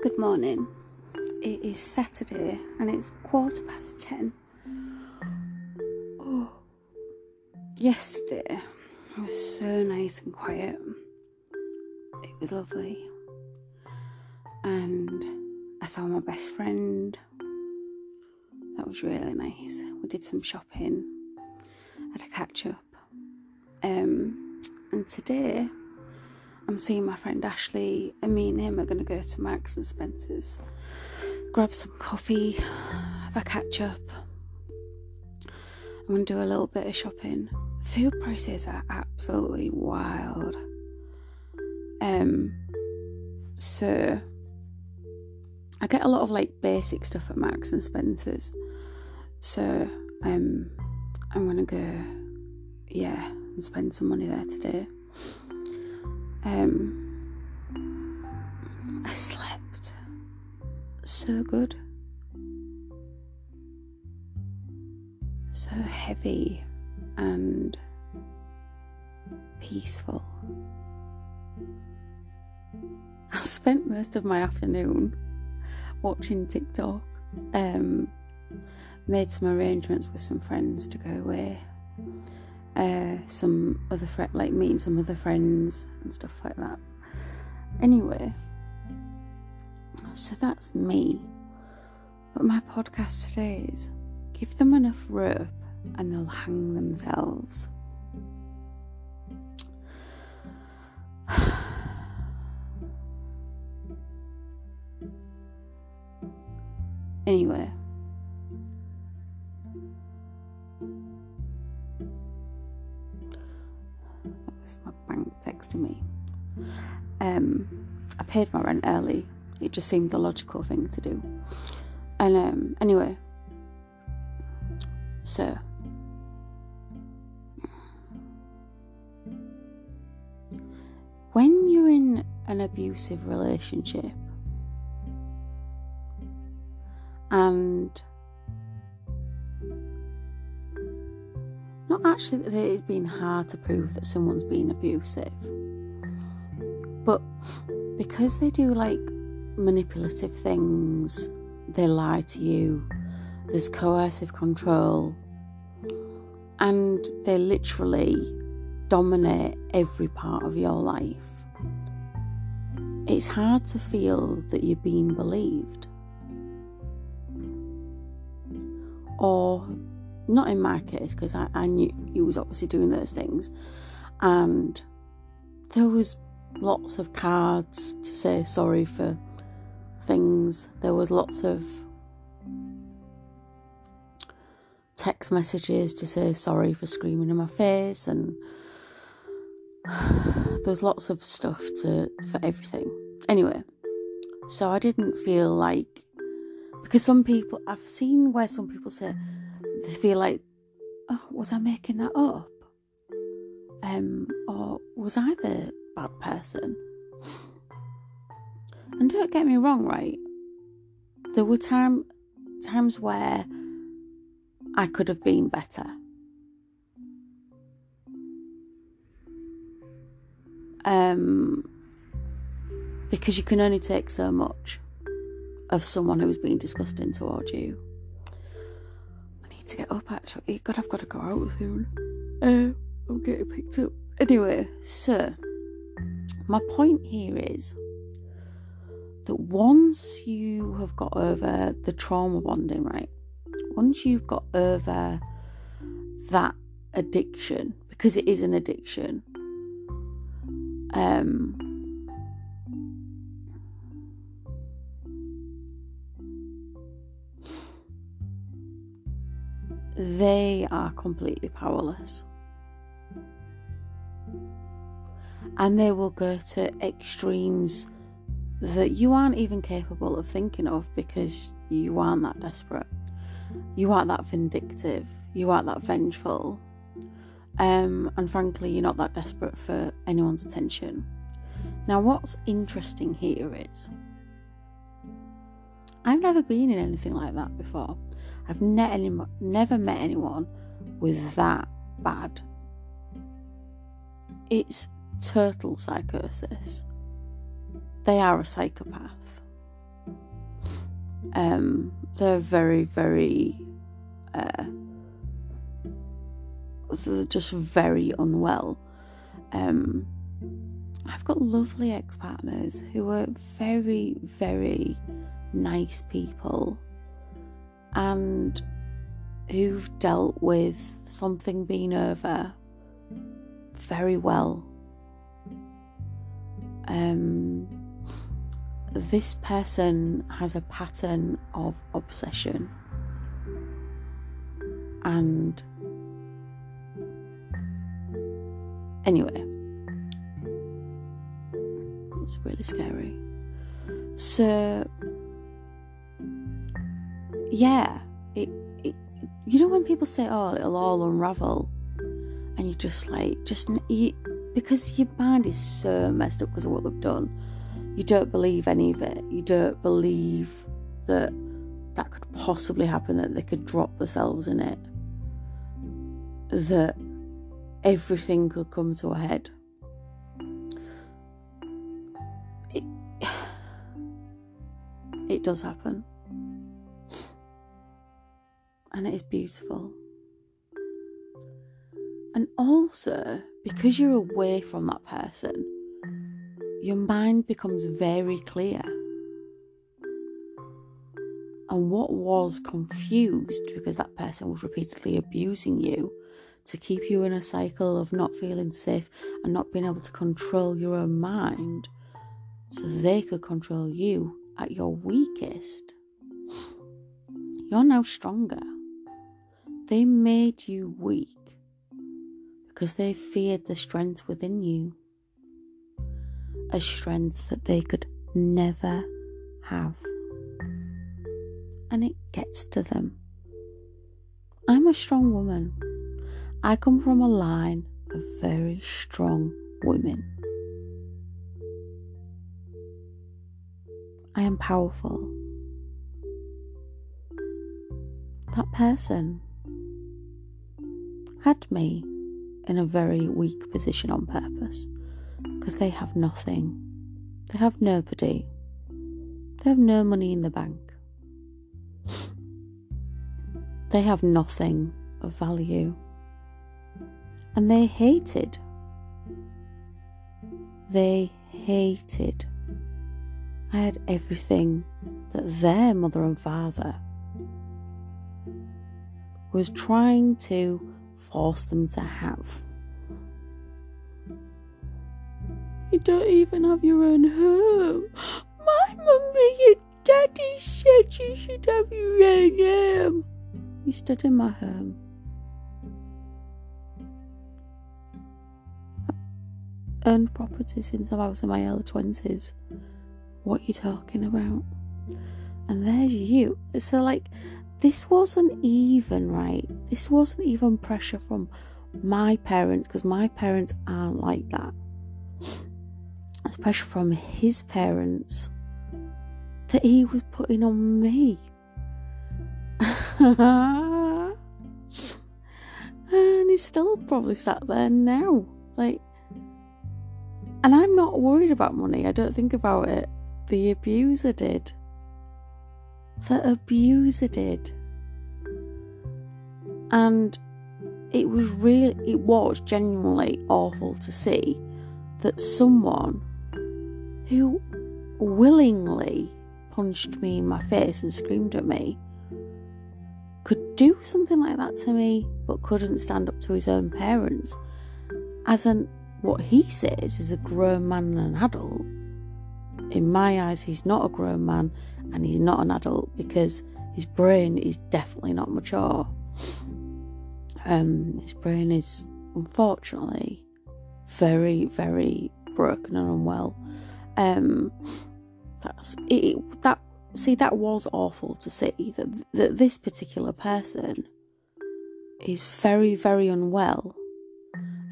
Good morning. It is Saturday and it's quarter past ten. Oh, yesterday was so nice and quiet. It was lovely. And I saw my best friend. That was really nice. We did some shopping, had a catch up. Um, and today I'm seeing my friend Ashley, and me and him are going to go to Marks and Spencer's, grab some coffee, have a catch up. I'm going to do a little bit of shopping. Food prices are absolutely wild. Um, so I get a lot of like basic stuff at Marks and Spencer's. So um, I'm gonna go, yeah, and spend some money there today. Um, I slept so good, so heavy and peaceful. I spent most of my afternoon watching TikTok. Um, made some arrangements with some friends to go away uh, some other friend, like meeting some other friends and stuff like that. Anyway, so that's me. But my podcast today is give them enough rope and they'll hang themselves. anyway, paid my rent early. It just seemed the logical thing to do. And um, anyway, so when you're in an abusive relationship and Not actually that it has been hard to prove that someone's been abusive, but because they do like manipulative things, they lie to you, there's coercive control, and they literally dominate every part of your life. It's hard to feel that you're being believed. Or not in my case because I, I knew he was obviously doing those things and there was lots of cards to say sorry for things there was lots of text messages to say sorry for screaming in my face and there was lots of stuff to for everything anyway so i didn't feel like because some people i've seen where some people say they feel like, oh, was I making that up? Um, or was I the bad person? And don't get me wrong, right? There were time times where I could have been better. Um, because you can only take so much of someone who's being disgusting towards you I need to get up actually. God, I've got to go out soon. Uh, I'm getting picked up. Anyway, so my point here is that once you have got over the trauma bonding, right? Once you've got over that addiction, because it is an addiction, um, they are completely powerless. And they will go to extremes that you aren't even capable of thinking of because you aren't that desperate. You aren't that vindictive. You aren't that vengeful. Um, and frankly, you're not that desperate for anyone's attention. Now, what's interesting here is I've never been in anything like that before. I've ne- any, never met anyone with that bad. It's total psychosis. They are a psychopath. Um, they're very, very, uh, they're just very unwell. Um, I've got lovely ex partners who are very, very nice people and who've dealt with something being over very well. Um, this person has a pattern of obsession. And anyway it's really scary. So yeah it, it you know when people say oh it'll all unravel and you just like just you, because your mind is so messed up because of what they've done you don't believe any of it. You don't believe that that could possibly happen, that they could drop themselves in it, that everything could come to a head. It, it does happen. And it is beautiful. And also, because you're away from that person, your mind becomes very clear. And what was confused because that person was repeatedly abusing you to keep you in a cycle of not feeling safe and not being able to control your own mind so they could control you at your weakest. You're now stronger. They made you weak because they feared the strength within you a strength that they could never have. And it gets to them. I'm a strong woman. I come from a line of very strong women. I am powerful. That person had me in a very weak position on purpose because they have nothing. They have nobody. They have no money in the bank. They have nothing of value. And they hated. They hated. I had everything that their mother and father was trying to force them to have. You don't even have your own home. My mummy and daddy said you should have your own home. You stood in my home. Earned property since I was in my early 20s. What are you talking about? And there's you. So, like, this wasn't even right. This wasn't even pressure from my parents because my parents aren't like that It's pressure from his parents that he was putting on me. and he's still probably sat there now. Like, and I'm not worried about money. I don't think about it. The abuser did. The abuser did. And it was really, it was genuinely awful to see that someone who willingly punched me in my face and screamed at me could do something like that to me but couldn't stand up to his own parents as an what he says is a grown man and an adult in my eyes he's not a grown man and he's not an adult because his brain is definitely not mature um, his brain is unfortunately very very broken and unwell um, that's it, that. See, that was awful to see that that this particular person is very, very unwell,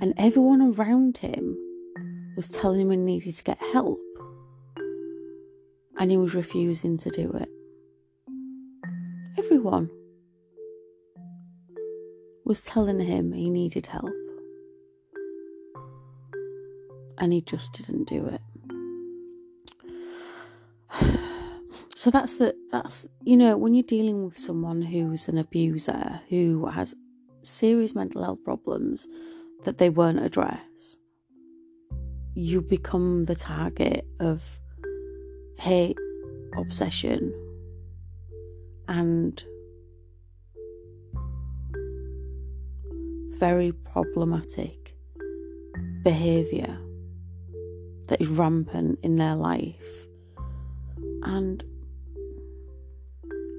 and everyone around him was telling him he needed to get help, and he was refusing to do it. Everyone was telling him he needed help, and he just didn't do it. so that's the that's you know when you're dealing with someone who's an abuser who has serious mental health problems that they won't address you become the target of hate obsession and very problematic behavior that is rampant in their life and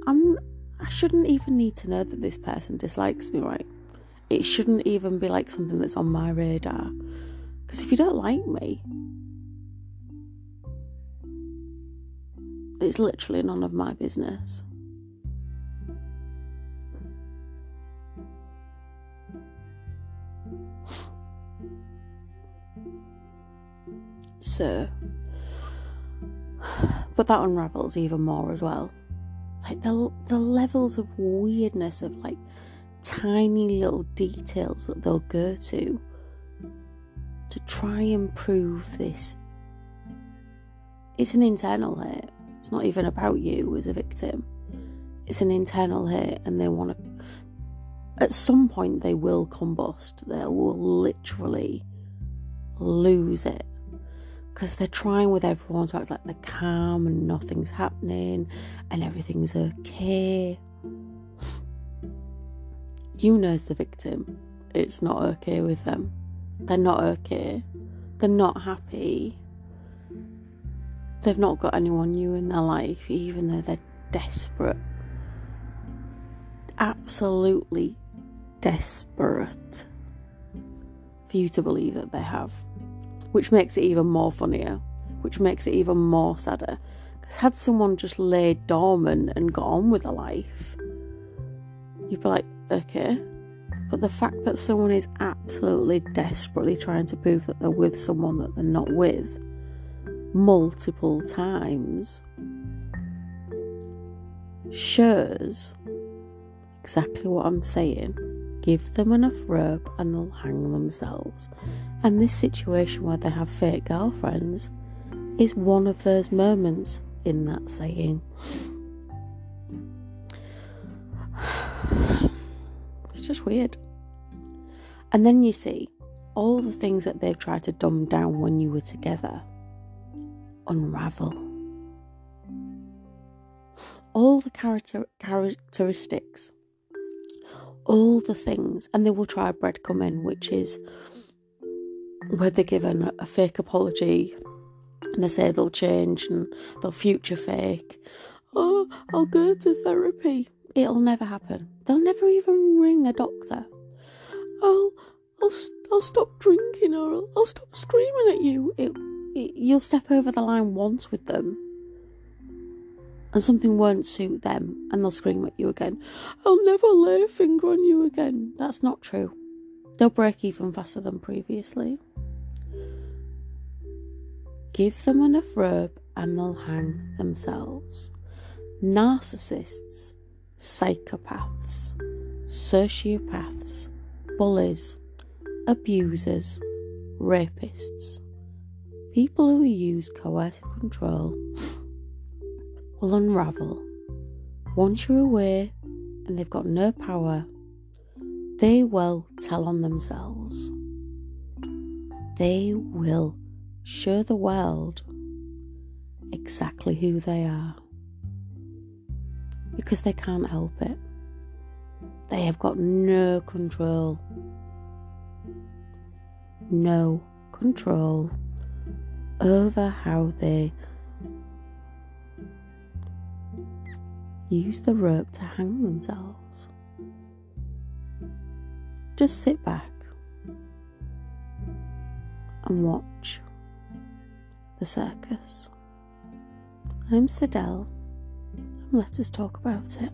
I'm I shouldn't even need to know that this person dislikes me, right? It shouldn't even be like something that's on my radar. Because if you don't like me, it's literally none of my business. So, but that unravels even more as well. Like the the levels of weirdness of like tiny little details that they'll go to to try and prove this. It's an internal hit it's not even about you as a victim it's an internal hit and they want to at some point they will combust they will literally lose it because they're trying with everyone so it's like they're calm and nothing's happening and everything's okay. You know, as the victim, it's not okay with them. They're not okay. They're not happy. They've not got anyone new in their life, even though they're desperate. Absolutely desperate for you to believe that they have which makes it even more funnier, which makes it even more sadder. Because had someone just laid dormant and got on with their life, you'd be like, okay. But the fact that someone is absolutely desperately trying to prove that they're with someone that they're not with multiple times shows exactly what I'm saying. Give them enough rope and they'll hang themselves. And this situation where they have fake girlfriends is one of those moments in that saying. It's just weird. And then you see all the things that they've tried to dumb down when you were together unravel. All the character characteristics, all the things, and they will try a breadcrumb in, which is where they're given a fake apology and they say they'll change and they'll future fake. Oh, I'll go to therapy. It'll never happen. They'll never even ring a doctor. I'll, I'll, I'll stop drinking or I'll, I'll stop screaming at you. It, you'll step over the line once with them, and something won't suit them, and they'll scream at you again. I'll never lay a finger on you again. That's not true. They'll break even faster than previously. Give them enough rope and they'll hang themselves. Narcissists, psychopaths, sociopaths, bullies, abusers, rapists, people who use coercive control will unravel. Once you're aware and they've got no power, they will tell on themselves. They will show the world exactly who they are because they can't help it. They have got no control. No control over how they use the rope to hang themselves. Just sit back and watch the circus. I'm Sidel, and let us talk about it.